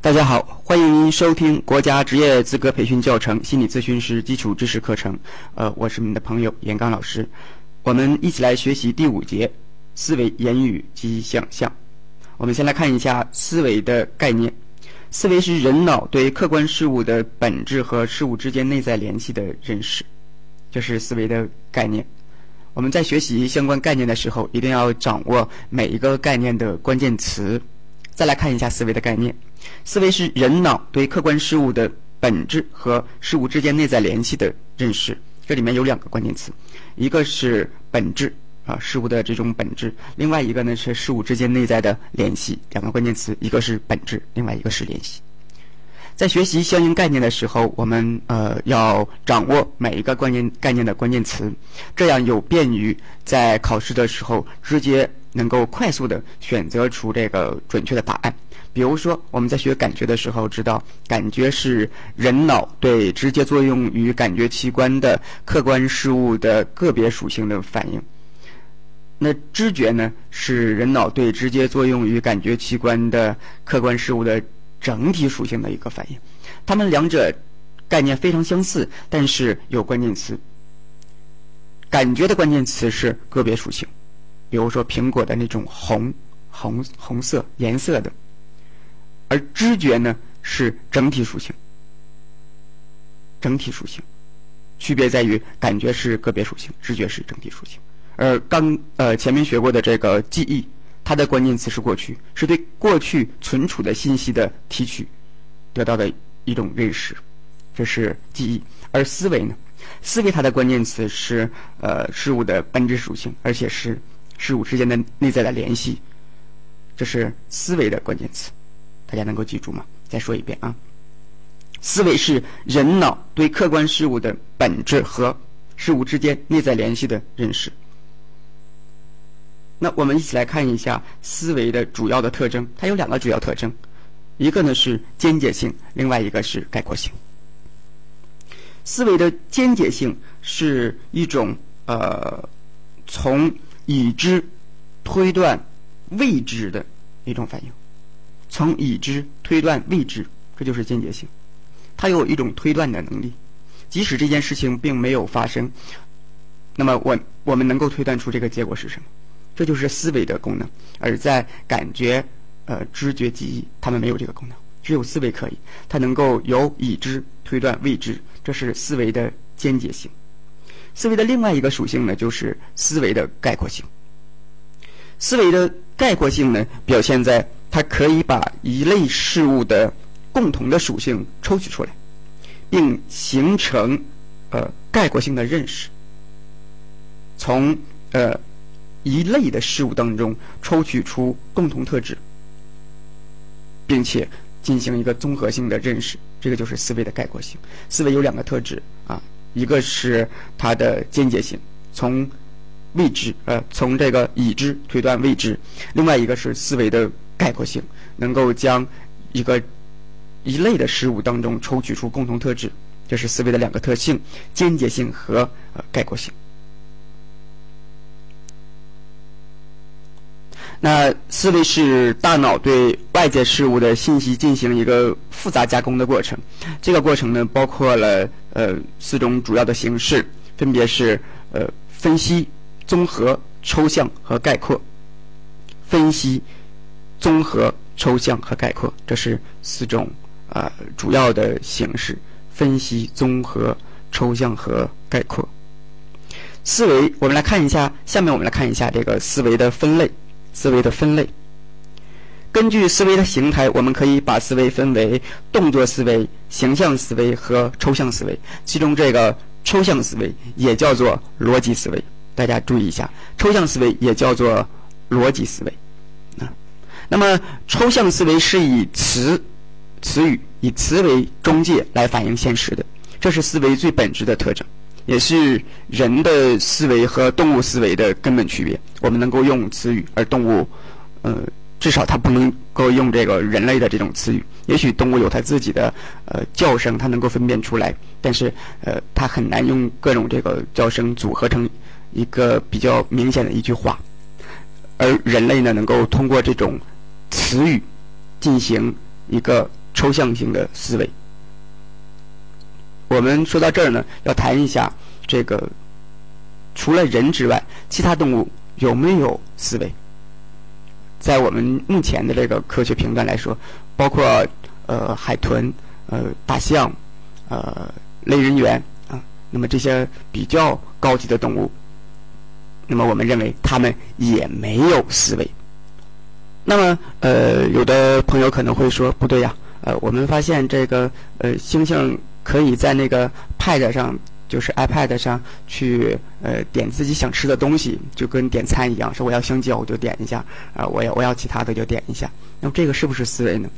大家好，欢迎您收听国家职业资格培训教程心理咨询师基础知识课程。呃，我是您的朋友严刚老师，我们一起来学习第五节思维、言语及想象。我们先来看一下思维的概念。思维是人脑对客观事物的本质和事物之间内在联系的认识，这是思维的概念。我们在学习相关概念的时候，一定要掌握每一个概念的关键词。再来看一下思维的概念。思维是人脑对客观事物的本质和事物之间内在联系的认识。这里面有两个关键词，一个是本质啊，事物的这种本质；另外一个呢是事物之间内在的联系。两个关键词，一个是本质，另外一个是联系。在学习相应概念的时候，我们呃要掌握每一个关键概念的关键词，这样有便于在考试的时候直接能够快速的选择出这个准确的答案。比如说，我们在学感觉的时候，知道感觉是人脑对直接作用于感觉器官的客观事物的个别属性的反应。那知觉呢，是人脑对直接作用于感觉器官的客观事物的整体属性的一个反应。它们两者概念非常相似，但是有关键词。感觉的关键词是个别属性，比如说苹果的那种红、红、红色颜色的。而知觉呢是整体属性，整体属性，区别在于感觉是个别属性，知觉是整体属性。而刚呃前面学过的这个记忆，它的关键词是过去，是对过去存储的信息的提取，得到的一种认识，这是记忆。而思维呢，思维它的关键词是呃事物的本质属性，而且是事物之间的内在的联系，这是思维的关键词。大家能够记住吗？再说一遍啊！思维是人脑对客观事物的本质和事物之间内在联系的认识。那我们一起来看一下思维的主要的特征，它有两个主要特征，一个呢是间接性，另外一个是概括性。思维的间接性是一种呃从已知推断未知的一种反应。从已知推断未知，这就是间接性。它有一种推断的能力，即使这件事情并没有发生，那么我我们能够推断出这个结果是什么？这就是思维的功能。而在感觉、呃知觉、记忆，它们没有这个功能，只有思维可以。它能够由已知推断未知，这是思维的间接性。思维的另外一个属性呢，就是思维的概括性。思维的概括性呢，表现在。它可以把一类事物的共同的属性抽取出来，并形成呃概括性的认识。从呃一类的事物当中抽取出共同特质，并且进行一个综合性的认识，这个就是思维的概括性。思维有两个特质啊，一个是它的间接性，从未知呃从这个已知推断未知；另外一个是思维的。概括性能够将一个一类的事物当中抽取出共同特质，这是思维的两个特性：间接性和呃概括性。那思维是大脑对外界事物的信息进行一个复杂加工的过程。这个过程呢，包括了呃四种主要的形式，分别是呃分析、综合、抽象和概括。分析。综合、抽象和概括，这是四种啊主要的形式：分析、综合、抽象和概括。思维，我们来看一下，下面我们来看一下这个思维的分类。思维的分类，根据思维的形态，我们可以把思维分为动作思维、形象思维和抽象思维。其中，这个抽象思维也叫做逻辑思维。大家注意一下，抽象思维也叫做逻辑思维。啊那么，抽象思维是以词、词语以词为中介来反映现实的，这是思维最本质的特征，也是人的思维和动物思维的根本区别。我们能够用词语，而动物，呃，至少它不能够用这个人类的这种词语。也许动物有它自己的呃叫声，它能够分辨出来，但是呃，它很难用各种这个叫声组合成一个比较明显的一句话。而人类呢，能够通过这种。词语进行一个抽象性的思维。我们说到这儿呢，要谈一下这个除了人之外，其他动物有没有思维？在我们目前的这个科学评断来说，包括呃海豚、呃大象、呃类人猿啊，那么这些比较高级的动物，那么我们认为它们也没有思维。那么呃，有的朋友可能会说不对呀，呃，我们发现这个呃猩猩可以在那个 Pad 上。就是 iPad 上去呃点自己想吃的东西，就跟点餐一样，说我要香蕉我就点一下，啊我要我要其他的就点一下。那么这个是不是思维呢？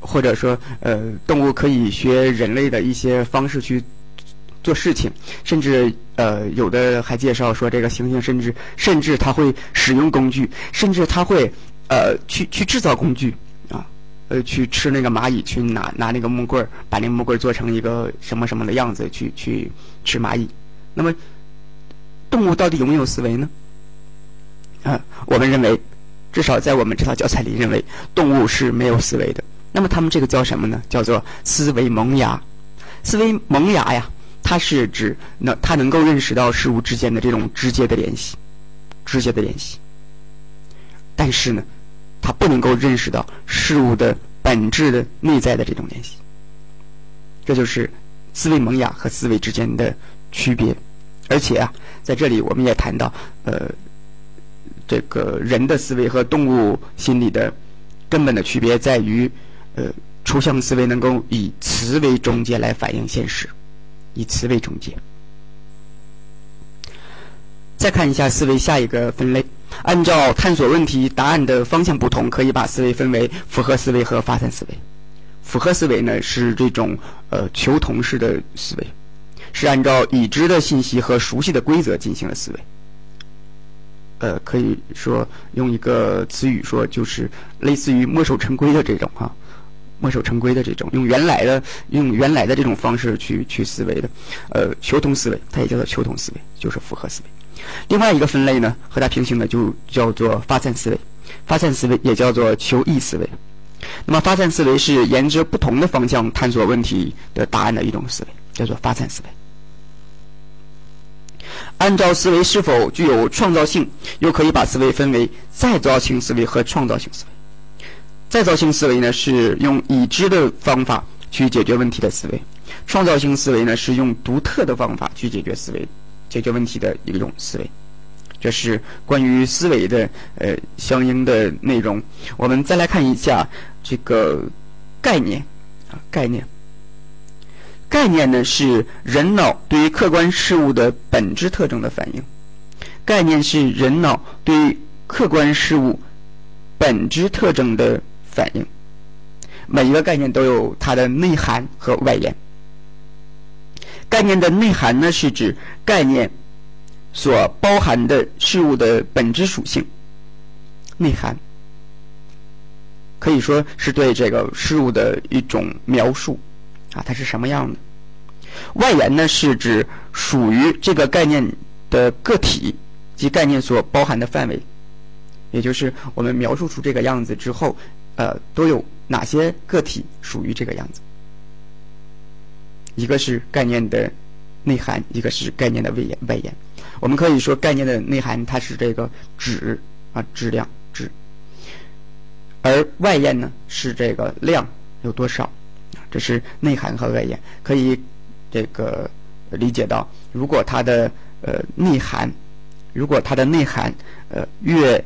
或者说呃动物可以学人类的一些方式去做事情，甚至呃有的还介绍说这个猩猩甚至甚至它会使用工具，甚至它会呃去去制造工具。呃，去吃那个蚂蚁，去拿拿那个木棍儿，把那木棍儿做成一个什么什么的样子，去去吃蚂蚁。那么，动物到底有没有思维呢？啊，我们认为，至少在我们这套教材里，认为动物是没有思维的。那么，他们这个叫什么呢？叫做思维萌芽。思维萌芽呀，它是指能它能够认识到事物之间的这种直接的联系，直接的联系。但是呢？他不能够认识到事物的本质的内在的这种联系，这就是思维萌芽和思维之间的区别。而且啊，在这里我们也谈到，呃，这个人的思维和动物心理的根本的区别在于，呃，抽象思维能够以词为中介来反映现实，以词为中介。再看一下思维下一个分类。按照探索问题答案的方向不同，可以把思维分为复合思维和发散思维。复合思维呢是这种呃求同式的思维，是按照已知的信息和熟悉的规则进行的思维。呃，可以说用一个词语说，就是类似于墨守成规的这种哈，墨守成规的这种，用原来的用原来的这种方式去去思维的，呃，求同思维，它也叫做求同思维，就是复合思维。另外一个分类呢，和它平行的就叫做发散思维。发散思维也叫做求异思维。那么发散思维是沿着不同的方向探索问题的答案的一种思维，叫做发散思维。按照思维是否具有创造性，又可以把思维分为再造性思维和创造性思维。再造性思维呢，是用已知的方法去解决问题的思维；创造性思维呢，是用独特的方法去解决思维。解决问题的一种思维，这是关于思维的呃相应的内容。我们再来看一下这个概念啊，概念。概念呢是人脑对于客观事物的本质特征的反应。概念是人脑对于客观事物本质特征的反应。每一个概念都有它的内涵和外延。概念的内涵呢，是指概念所包含的事物的本质属性。内涵可以说是对这个事物的一种描述啊，它是什么样的？外延呢，是指属于这个概念的个体及概念所包含的范围，也就是我们描述出这个样子之后，呃，都有哪些个体属于这个样子？一个是概念的内涵，一个是概念的外延。外延，我们可以说概念的内涵它是这个质啊质量质，而外延呢是这个量有多少，这是内涵和外延。可以这个理解到，如果它的呃内涵，如果它的内涵呃越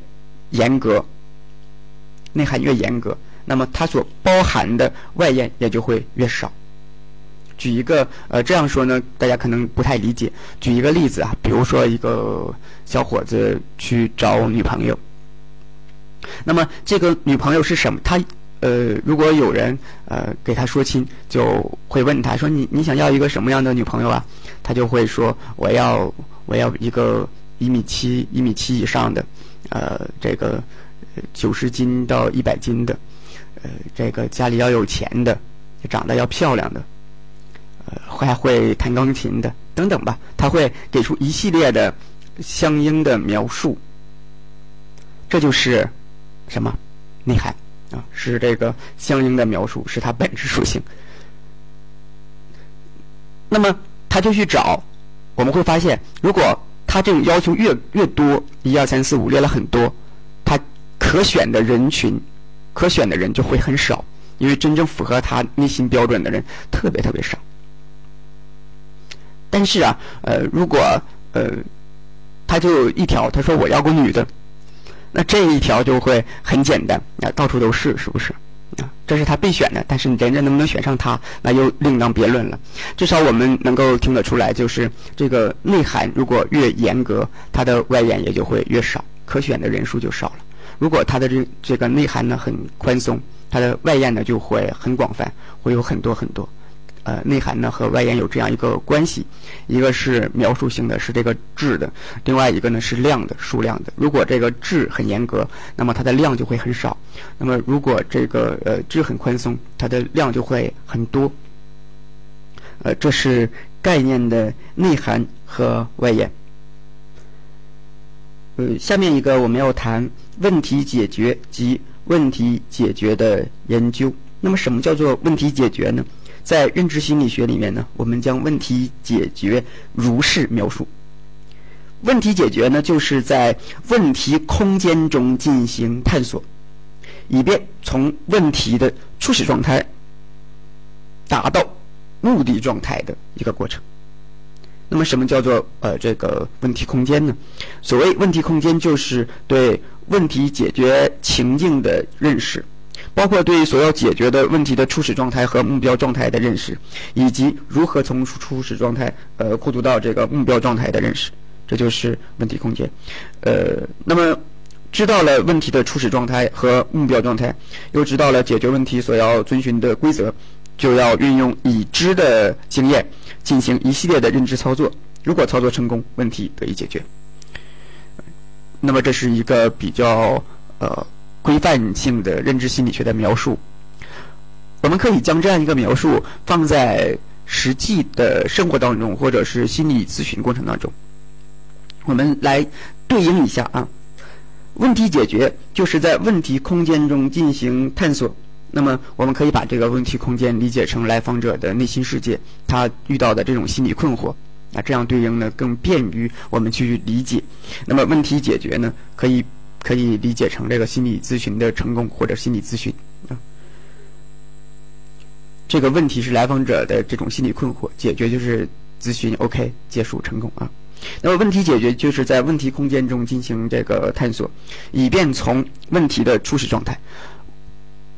严格，内涵越严格，那么它所包含的外延也就会越少。举一个呃这样说呢，大家可能不太理解。举一个例子啊，比如说一个小伙子去找女朋友，那么这个女朋友是什么？他呃，如果有人呃给他说亲，就会问他说：“你你想要一个什么样的女朋友啊？”他就会说：“我要我要一个一米七一米七以上的，呃，这个九十斤到一百斤的，呃，这个家里要有钱的，长得要漂亮的。”还会弹钢琴的等等吧，他会给出一系列的相应的描述。这就是什么内涵？啊，是这个相应的描述，是它本质属性。那么他就去找，我们会发现，如果他这种要求越越多，一二三四五列了很多，他可选的人群，可选的人就会很少，因为真正符合他内心标准的人特别特别少。但是啊，呃，如果呃，他就有一条，他说我要个女的，那这一条就会很简单，啊，到处都是，是不是？啊，这是他备选的，但是人家能不能选上他，那又另当别论了。至少我们能够听得出来，就是这个内涵如果越严格，它的外延也就会越少，可选的人数就少了。如果它的这这个内涵呢很宽松，它的外延呢就会很广泛，会有很多很多。呃，内涵呢和外延有这样一个关系，一个是描述性的，是这个质的；另外一个呢是量的，数量的。如果这个质很严格，那么它的量就会很少；那么如果这个呃质很宽松，它的量就会很多。呃，这是概念的内涵和外延。呃，下面一个我们要谈问题解决及问题解决的研究。那么，什么叫做问题解决呢？在认知心理学里面呢，我们将问题解决如是描述：问题解决呢，就是在问题空间中进行探索，以便从问题的初始状态达到目的状态的一个过程。那么，什么叫做呃这个问题空间呢？所谓问题空间，就是对问题解决情境的认识。包括对所要解决的问题的初始状态和目标状态的认识，以及如何从初始状态呃过渡到这个目标状态的认识，这就是问题空间。呃，那么知道了问题的初始状态和目标状态，又知道了解决问题所要遵循的规则，就要运用已知的经验进行一系列的认知操作。如果操作成功，问题得以解决。那么这是一个比较呃。规范性的认知心理学的描述，我们可以将这样一个描述放在实际的生活当中，或者是心理咨询过程当中。我们来对应一下啊，问题解决就是在问题空间中进行探索。那么，我们可以把这个问题空间理解成来访者的内心世界，他遇到的这种心理困惑啊，这样对应呢更便于我们去理解。那么，问题解决呢，可以。可以理解成这个心理咨询的成功或者心理咨询啊，这个问题是来访者的这种心理困惑，解决就是咨询 OK 结束成功啊。那么问题解决就是在问题空间中进行这个探索，以便从问题的初始状态。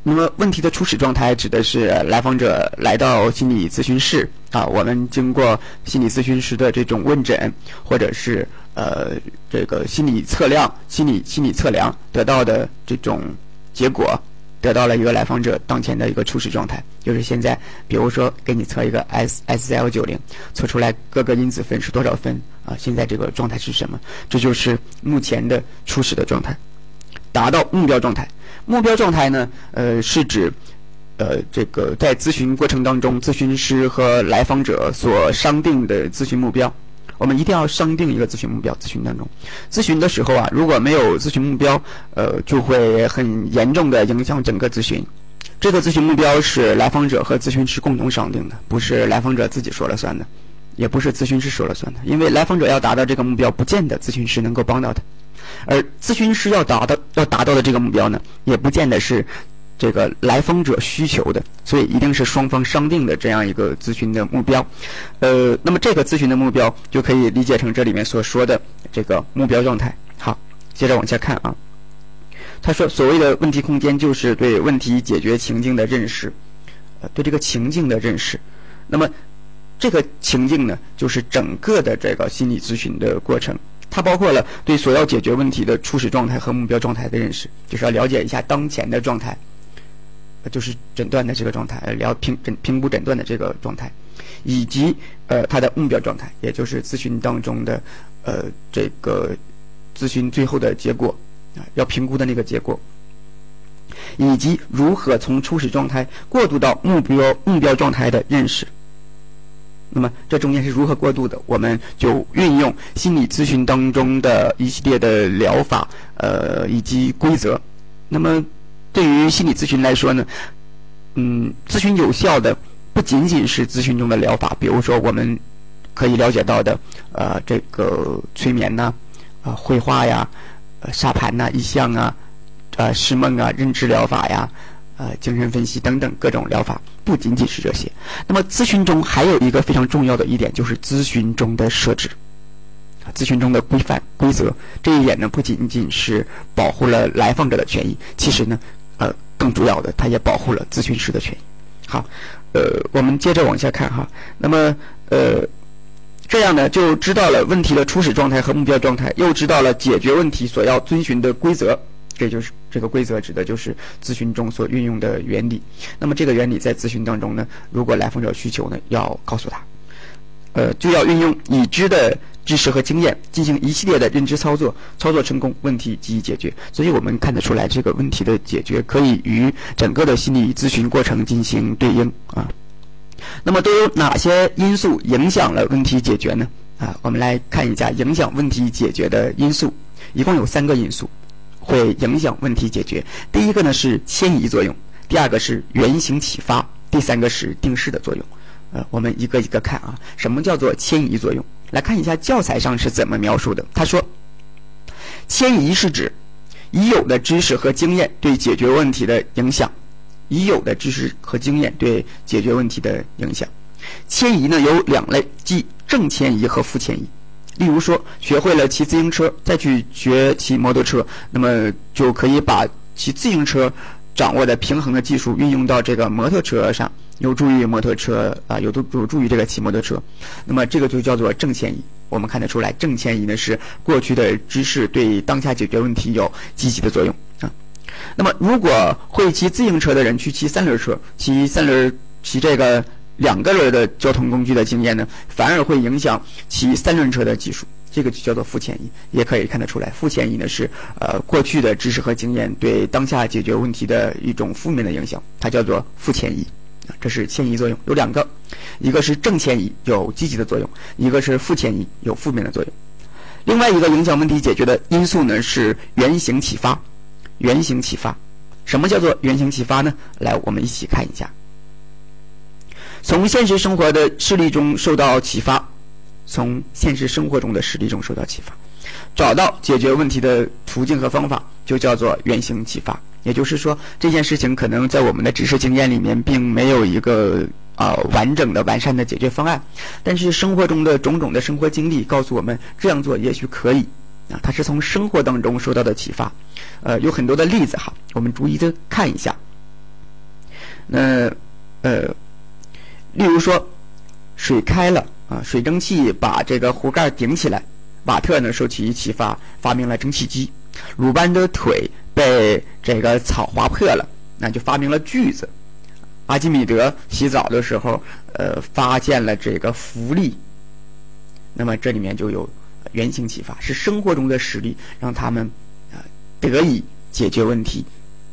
那么问题的初始状态指的是来访者来到心理咨询室啊，我们经过心理咨询师的这种问诊，或者是呃这个心理测量、心理心理测量得到的这种结果，得到了一个来访者当前的一个初始状态，就是现在，比如说给你测一个 S S L 九零，测出来各个因子分是多少分啊？现在这个状态是什么？这就是目前的初始的状态，达到目标状态。目标状态呢？呃，是指，呃，这个在咨询过程当中，咨询师和来访者所商定的咨询目标。我们一定要商定一个咨询目标。咨询当中，咨询的时候啊，如果没有咨询目标，呃，就会很严重的影响整个咨询。这个咨询目标是来访者和咨询师共同商定的，不是来访者自己说了算的，也不是咨询师说了算的。因为来访者要达到这个目标，不见得咨询师能够帮到他。而咨询师要达到要达到的这个目标呢，也不见得是这个来访者需求的，所以一定是双方商定的这样一个咨询的目标。呃，那么这个咨询的目标就可以理解成这里面所说的这个目标状态。好，接着往下看啊。他说，所谓的问题空间就是对问题解决情境的认识，呃，对这个情境的认识。那么这个情境呢，就是整个的这个心理咨询的过程。它包括了对所要解决问题的初始状态和目标状态的认识，就是要了解一下当前的状态，就是诊断的这个状态，了评诊评估诊断的这个状态，以及呃它的目标状态，也就是咨询当中的呃这个咨询最后的结果啊，要评估的那个结果，以及如何从初始状态过渡到目标目标状态的认识。那么这中间是如何过渡的？我们就运用心理咨询当中的一系列的疗法，呃，以及规则。那么对于心理咨询来说呢，嗯，咨询有效的不仅仅是咨询中的疗法，比如说我们可以了解到的，呃，这个催眠呐，啊，绘画呀，呃，沙盘呐，意象啊，呃，释梦啊，认知疗法呀，呃，精神分析等等各种疗法，不仅仅是这些。那么咨询中还有一个非常重要的一点，就是咨询中的设置。咨询中的规范规则这一点呢，不仅仅是保护了来访者的权益，其实呢，呃，更主要的，它也保护了咨询师的权益。好，呃，我们接着往下看哈。那么，呃，这样呢，就知道了问题的初始状态和目标状态，又知道了解决问题所要遵循的规则。这就是这个规则指的就是咨询中所运用的原理。那么这个原理在咨询当中呢，如果来访者需求呢，要告诉他，呃，就要运用已知的。知识和经验进行一系列的认知操作，操作成功，问题即解决。所以我们看得出来，这个问题的解决可以与整个的心理咨询过程进行对应啊。那么都有哪些因素影响了问题解决呢？啊，我们来看一下影响问题解决的因素，一共有三个因素会影响问题解决。第一个呢是迁移作用，第二个是原型启发，第三个是定势的作用。呃，我们一个一个看啊，什么叫做迁移作用？来看一下教材上是怎么描述的。他说，迁移是指已有的知识和经验对解决问题的影响，已有的知识和经验对解决问题的影响。迁移呢有两类，即正迁移和负迁移。例如说，学会了骑自行车，再去学骑摩托车，那么就可以把骑自行车掌握的平衡的技术运用到这个摩托车上。有助于摩托车啊，有助有助于这个骑摩托车，那么这个就叫做正迁移。我们看得出来，正迁移呢是过去的知识对当下解决问题有积极的作用啊。那么如果会骑自行车的人去骑三轮车，骑三轮骑这个两个轮的交通工具的经验呢，反而会影响骑三轮车的技术，这个就叫做负迁移。也可以看得出来，负迁移呢是呃过去的知识和经验对当下解决问题的一种负面的影响，它叫做负迁移。这是迁移作用，有两个，一个是正迁移，有积极的作用；一个是负迁移，有负面的作用。另外一个影响问题解决的因素呢是原型启发。原型启发，什么叫做原型启发呢？来，我们一起看一下。从现实生活的事例中受到启发，从现实生活中的实例中受到启发，找到解决问题的途径和方法，就叫做原型启发。也就是说，这件事情可能在我们的知识经验里面并没有一个啊完整的、完善的解决方案，但是生活中的种种的生活经历告诉我们，这样做也许可以啊。它是从生活当中受到的启发，呃，有很多的例子哈，我们逐一的看一下。那呃，例如说，水开了啊，水蒸气把这个壶盖顶起来，瓦特呢受其启发发明了蒸汽机，鲁班的腿。被这个草划破了，那就发明了锯子。阿基米德洗澡的时候，呃，发现了这个浮力。那么这里面就有原型启发，是生活中的实例让他们啊得以解决问题，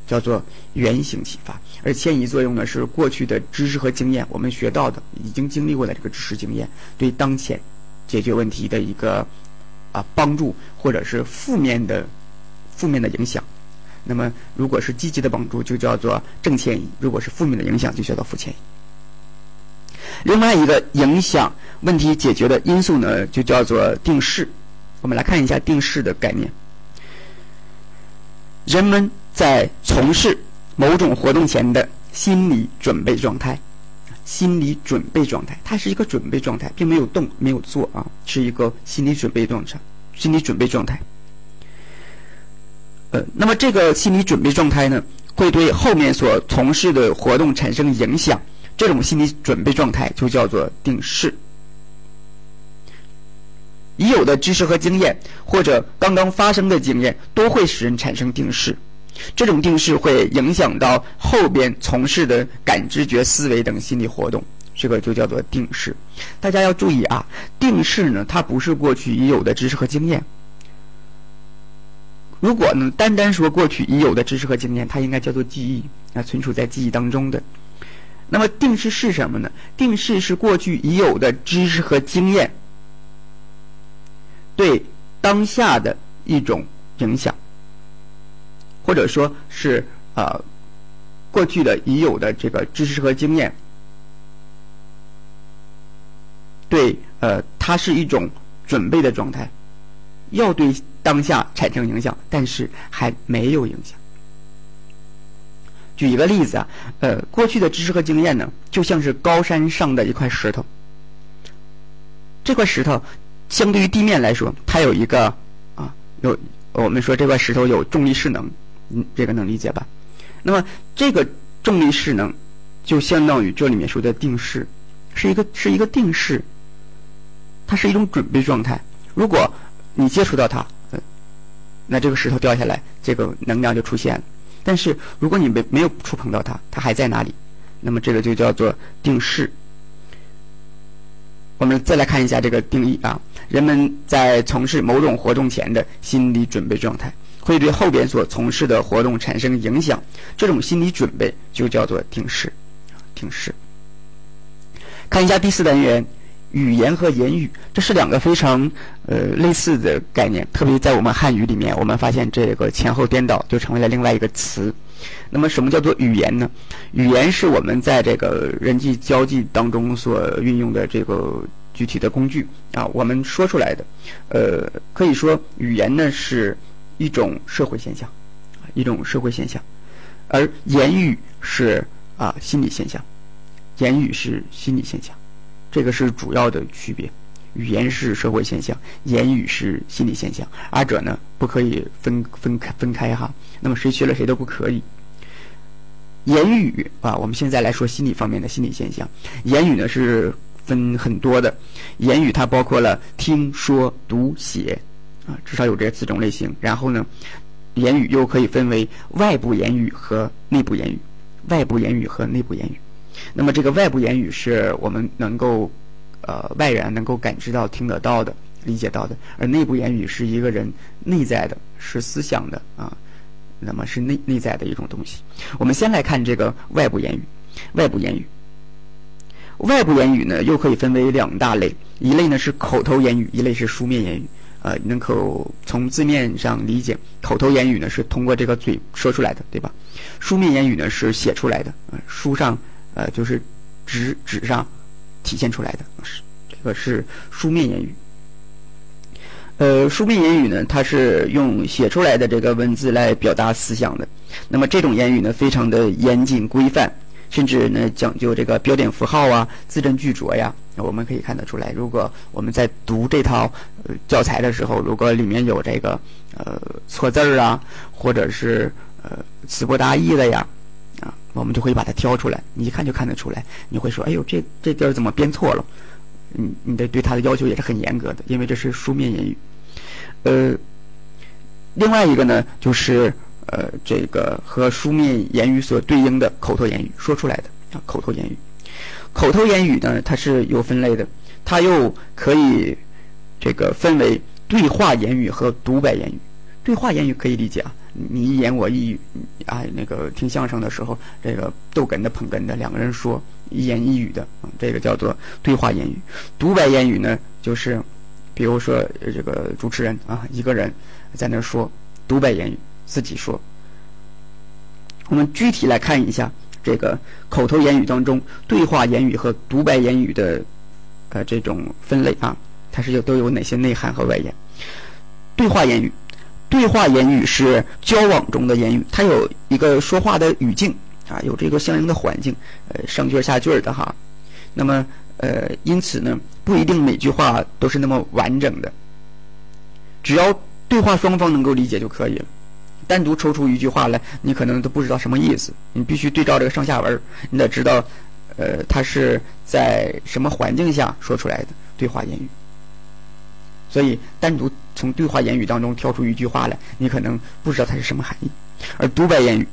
叫做原型启发。而迁移作用呢，是过去的知识和经验，我们学到的已经经历过的这个知识经验，对当前解决问题的一个啊帮助，或者是负面的负面的影响。那么，如果是积极的帮助，就叫做正迁移；如果是负面的影响，就叫做负迁移。另外一个影响问题解决的因素呢，就叫做定势。我们来看一下定势的概念。人们在从事某种活动前的心理准备状态，心理准备状态，它是一个准备状态，并没有动，没有做啊，是一个心理准备状态，心理准备状态。呃，那么这个心理准备状态呢，会对后面所从事的活动产生影响。这种心理准备状态就叫做定势。已有的知识和经验，或者刚刚发生的经验，都会使人产生定势。这种定式会影响到后边从事的感知觉思维等心理活动，这个就叫做定式。大家要注意啊，定式呢，它不是过去已有的知识和经验。如果呢，单单说过去已有的知识和经验，它应该叫做记忆啊，存储在记忆当中的。那么定式是什么呢？定式是过去已有的知识和经验对当下的一种影响，或者说是呃过去的已有的这个知识和经验，对，呃，它是一种准备的状态，要对当下产生影响，但是还没有影响。举一个例子啊，呃，过去的知识和经验呢，就像是高山上的一块石头，这块石头相对于地面来说，它有一个啊，有我们说这块石头有重力势能，嗯，这个能理解吧？那么这个重力势能就相当于这里面说的定势，是一个是一个定势，它是一种准备状态。如果你接触到它，那这个石头掉下来，这个能量就出现了。但是如果你没没有触碰到它，它还在哪里？那么这个就叫做定势。我们再来看一下这个定义啊，人们在从事某种活动前的心理准备状态，会对后边所从事的活动产生影响。这种心理准备就叫做定势。定势。看一下第四单元。语言和言语，这是两个非常呃类似的概念，特别在我们汉语里面，我们发现这个前后颠倒就成为了另外一个词。那么，什么叫做语言呢？语言是我们在这个人际交际当中所运用的这个具体的工具啊，我们说出来的。呃，可以说语言呢是一种社会现象，一种社会现象，而言语是啊心理现象，言语是心理现象。这个是主要的区别，语言是社会现象，言语是心理现象，二者呢不可以分分开分开哈。那么谁学了谁都不可以。言语啊，我们现在来说心理方面的心理现象，言语呢是分很多的，言语它包括了听说读写啊，至少有这四种类型。然后呢，言语又可以分为外部言语和内部言语，外部言语和内部言语。那么这个外部言语是我们能够，呃，外人能够感知到、听得到的、理解到的，而内部言语是一个人内在的，是思想的啊，那么是内内在的一种东西。我们先来看这个外部言语，外部言语，外部言语呢又可以分为两大类，一类呢是口头言语，一类是书面言语。呃，能够从字面上理解，口头言语呢是通过这个嘴说出来的，对吧？书面言语呢是写出来的，呃，书上。呃，就是纸纸上体现出来的，是这个是书面言语。呃，书面言语呢，它是用写出来的这个文字来表达思想的。那么这种言语呢，非常的严谨规范，甚至呢讲究这个标点符号啊、字斟句酌呀。我们可以看得出来，如果我们在读这套教材的时候，如果里面有这个呃错字儿啊，或者是呃词不达意的呀。啊我们就会把它挑出来，你一看就看得出来。你会说：“哎呦，这这地儿怎么编错了？”你你得对它的要求也是很严格的，因为这是书面言语。呃，另外一个呢，就是呃，这个和书面言语所对应的口头言语说出来的啊，口头言语。口头言语呢，它是有分类的，它又可以这个分为对话言语和独白言语。对话言语可以理解啊。你一言我一语，啊，那个听相声的时候，这个逗哏的捧哏的两个人说一言一语的，这个叫做对话言语。独白言语呢，就是，比如说这个主持人啊，一个人在那说独白言语，自己说。我们具体来看一下这个口头言语当中对话言语和独白言语的呃这种分类啊，它是有都有哪些内涵和外延？对话言语。对话言语是交往中的言语，它有一个说话的语境啊，有这个相应的环境，呃，上句下句的哈。那么，呃，因此呢，不一定每句话都是那么完整的。只要对话双方能够理解就可以了。单独抽出一句话来，你可能都不知道什么意思。你必须对照这个上下文，你得知道，呃，它是在什么环境下说出来的对话言语。所以，单独从对话言语当中挑出一句话来，你可能不知道它是什么含义。而独白言语，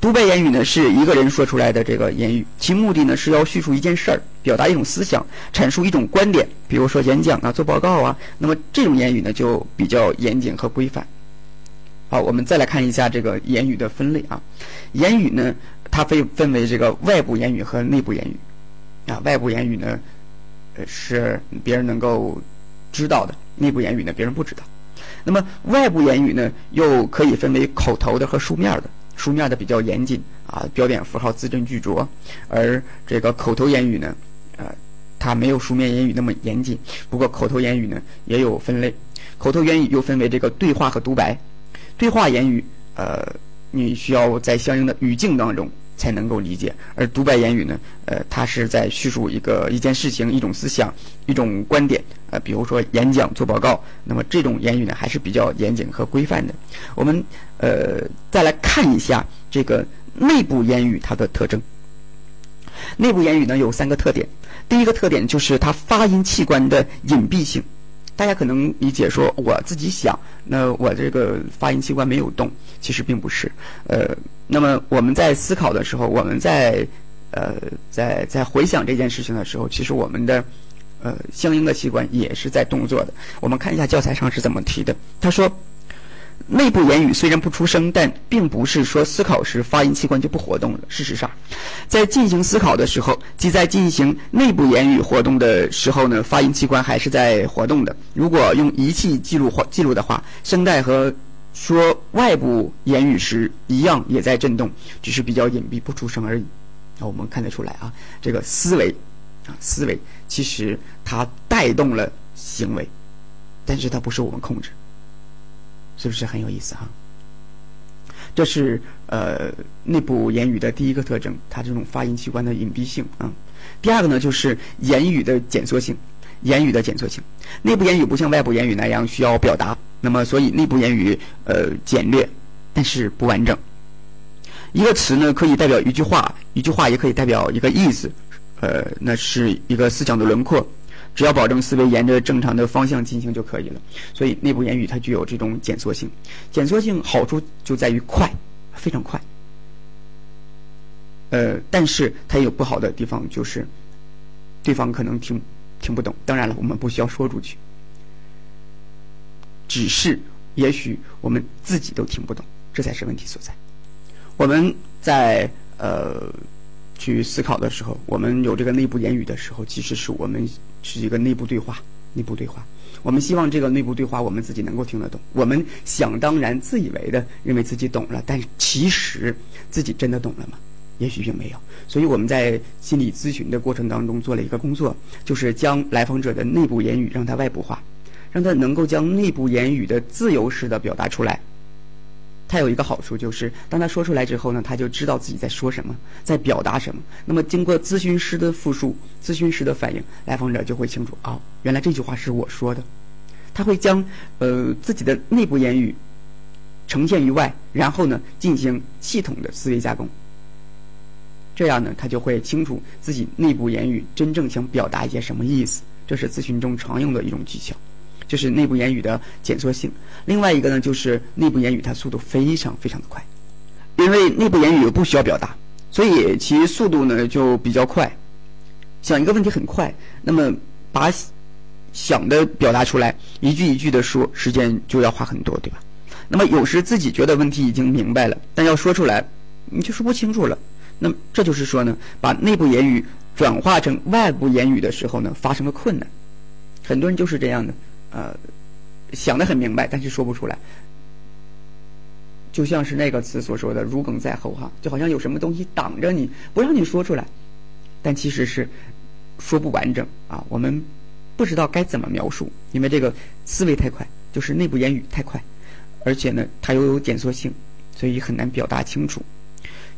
独白言语呢是一个人说出来的这个言语，其目的呢是要叙述一件事儿，表达一种思想，阐述一种观点，比如说演讲啊、做报告啊。那么这种言语呢就比较严谨和规范。好，我们再来看一下这个言语的分类啊。言语呢，它分分为这个外部言语和内部言语。啊，外部言语呢，呃，是别人能够知道的。内部言语呢，别人不知道。那么外部言语呢，又可以分为口头的和书面的。书面的比较严谨啊，标点符号字斟句酌，而这个口头言语呢，呃，它没有书面言语那么严谨。不过口头言语呢也有分类，口头言语又分为这个对话和独白。对话言语，呃，你需要在相应的语境当中才能够理解；而独白言语呢，呃，它是在叙述一个一件事情、一种思想、一种观点。呃，比如说演讲、做报告，那么这种言语呢还是比较严谨和规范的。我们呃再来看一下这个内部言语它的特征。内部言语呢有三个特点，第一个特点就是它发音器官的隐蔽性。大家可能理解说，我自己想，那我这个发音器官没有动，其实并不是。呃，那么我们在思考的时候，我们在呃在在回想这件事情的时候，其实我们的呃相应的器官也是在动作的。我们看一下教材上是怎么提的，他说。内部言语虽然不出声，但并不是说思考时发音器官就不活动了。事实上，在进行思考的时候，即在进行内部言语活动的时候呢，发音器官还是在活动的。如果用仪器记录记录的话，声带和说外部言语时一样也在震动，只是比较隐蔽不出声而已。那我们看得出来啊，这个思维啊，思维其实它带动了行为，但是它不是我们控制。是不是很有意思哈？这是呃内部言语的第一个特征，它这种发音器官的隐蔽性啊。第二个呢，就是言语的减缩性，言语的减缩性。内部言语不像外部言语那样需要表达，那么所以内部言语呃简略，但是不完整。一个词呢可以代表一句话，一句话也可以代表一个意思，呃，那是一个思想的轮廓。只要保证思维沿着正常的方向进行就可以了。所以内部言语它具有这种减缩性，减缩性好处就在于快，非常快。呃，但是它有不好的地方，就是对方可能听听不懂。当然了，我们不需要说出去，只是也许我们自己都听不懂，这才是问题所在。我们在呃。去思考的时候，我们有这个内部言语的时候，其实是我们是一个内部对话。内部对话，我们希望这个内部对话我们自己能够听得懂。我们想当然、自以为的认为自己懂了，但其实自己真的懂了吗？也许并没有。所以我们在心理咨询的过程当中做了一个工作，就是将来访者的内部言语让他外部化，让他能够将内部言语的自由式的表达出来。它有一个好处，就是当他说出来之后呢，他就知道自己在说什么，在表达什么。那么经过咨询师的复述、咨询师的反应，来访者就会清楚啊，原来这句话是我说的。他会将呃自己的内部言语呈现于外，然后呢进行系统的思维加工。这样呢，他就会清楚自己内部言语真正想表达一些什么意思。这是咨询中常用的一种技巧。就是内部言语的减缩性，另外一个呢，就是内部言语它速度非常非常的快，因为内部言语不需要表达，所以其速度呢就比较快。想一个问题很快，那么把想的表达出来，一句一句的说，时间就要花很多，对吧？那么有时自己觉得问题已经明白了，但要说出来，你就说不清楚了。那么这就是说呢，把内部言语转化成外部言语的时候呢，发生了困难。很多人就是这样的。呃，想的很明白，但是说不出来，就像是那个词所说的“如鲠在喉”哈，就好像有什么东西挡着你，不让你说出来，但其实是说不完整啊。我们不知道该怎么描述，因为这个思维太快，就是内部言语太快，而且呢，它又有减缩性，所以很难表达清楚。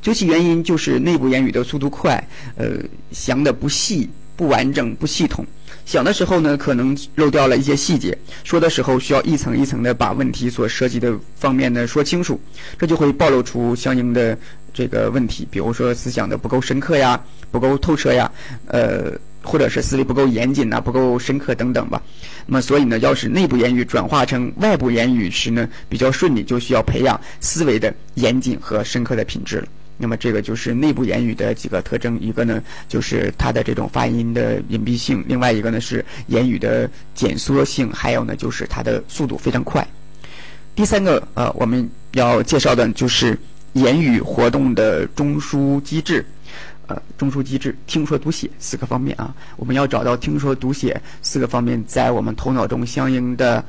究其原因，就是内部言语的速度快，呃，想的不细、不完整、不系统。想的时候呢，可能漏掉了一些细节；说的时候需要一层一层的把问题所涉及的方面呢说清楚，这就会暴露出相应的这个问题，比如说思想的不够深刻呀、不够透彻呀，呃，或者是思维不够严谨呐、不够深刻等等吧。那么，所以呢，要使内部言语转化成外部言语时呢比较顺利，就需要培养思维的严谨和深刻的品质了。那么这个就是内部言语的几个特征，一个呢就是它的这种发音的隐蔽性，另外一个呢是言语的减缩性，还有呢就是它的速度非常快。第三个呃我们要介绍的就是言语活动的中枢机制，呃中枢机制听说读写四个方面啊，我们要找到听说读写四个方面在我们头脑中相应的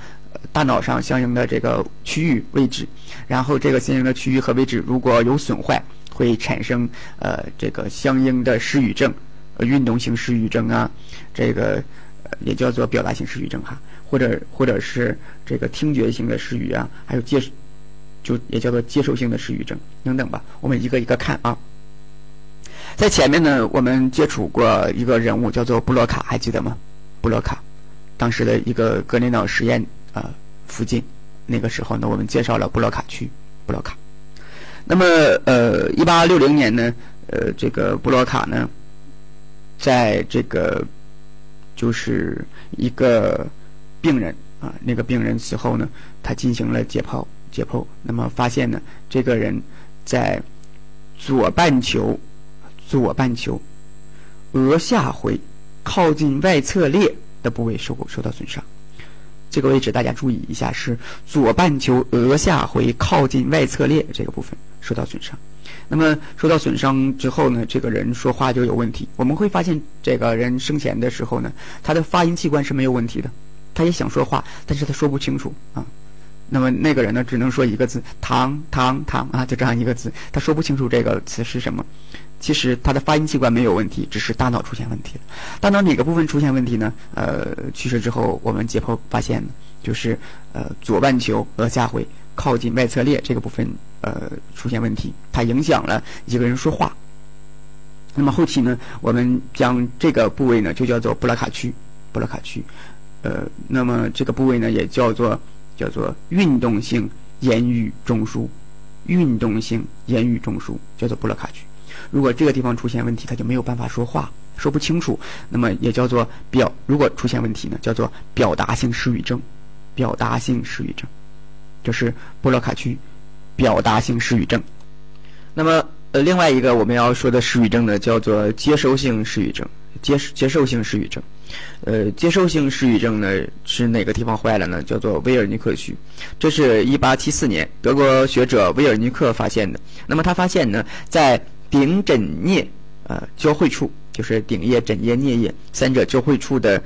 大脑上相应的这个区域位置，然后这个相应的区域和位置如果有损坏，会产生呃这个相应的失语症，呃运动性失语症啊，这个也叫做表达性失语症哈，或者或者是这个听觉性的失语啊，还有接就也叫做接受性的失语症等等吧，我们一个一个看啊。在前面呢，我们接触过一个人物叫做布洛卡，还记得吗？布洛卡，当时的一个格林岛实验啊附近，那个时候呢，我们介绍了布洛卡区，布洛卡。那么呃，一八六零年呢，呃，这个布洛卡呢，在这个就是一个病人啊，那个病人死后呢，他进行了解剖，解剖，那么发现呢，这个人在左半球。左半球额下回靠近外侧裂的部位受受到损伤，这个位置大家注意一下，是左半球额下回靠近外侧裂这个部分受到损伤。那么受到损伤之后呢，这个人说话就有问题。我们会发现，这个人生前的时候呢，他的发音器官是没有问题的，他也想说话，但是他说不清楚啊。那么那个人呢，只能说一个字“糖糖糖”啊，就这样一个字，他说不清楚这个词是什么。其实他的发音器官没有问题，只是大脑出现问题了。大脑哪个部分出现问题呢？呃，去世之后我们解剖发现，就是呃左半球额下回靠近外侧裂这个部分呃出现问题，它影响了一个人说话。那么后期呢，我们将这个部位呢就叫做布拉卡区，布拉卡区。呃，那么这个部位呢也叫做叫做运动性言语中枢，运动性言语中枢叫做布拉卡区。如果这个地方出现问题，他就没有办法说话，说不清楚，那么也叫做表。如果出现问题呢，叫做表达性失语症，表达性失语症，就是布洛卡区表达性失语症。那么呃，另外一个我们要说的失语症呢，叫做接收性失语症，接接受性失语症。呃，接受性失语症呢是哪个地方坏了呢？叫做威尔尼克区。这是一八七四年德国学者威尔尼克发现的。那么他发现呢，在顶枕颞呃交汇处，就是顶叶、枕叶、颞叶三者交汇处的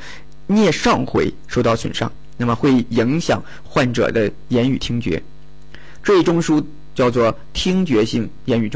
颞上回受到损伤，那么会影响患者的言语听觉。这一中枢叫做听觉性言语中。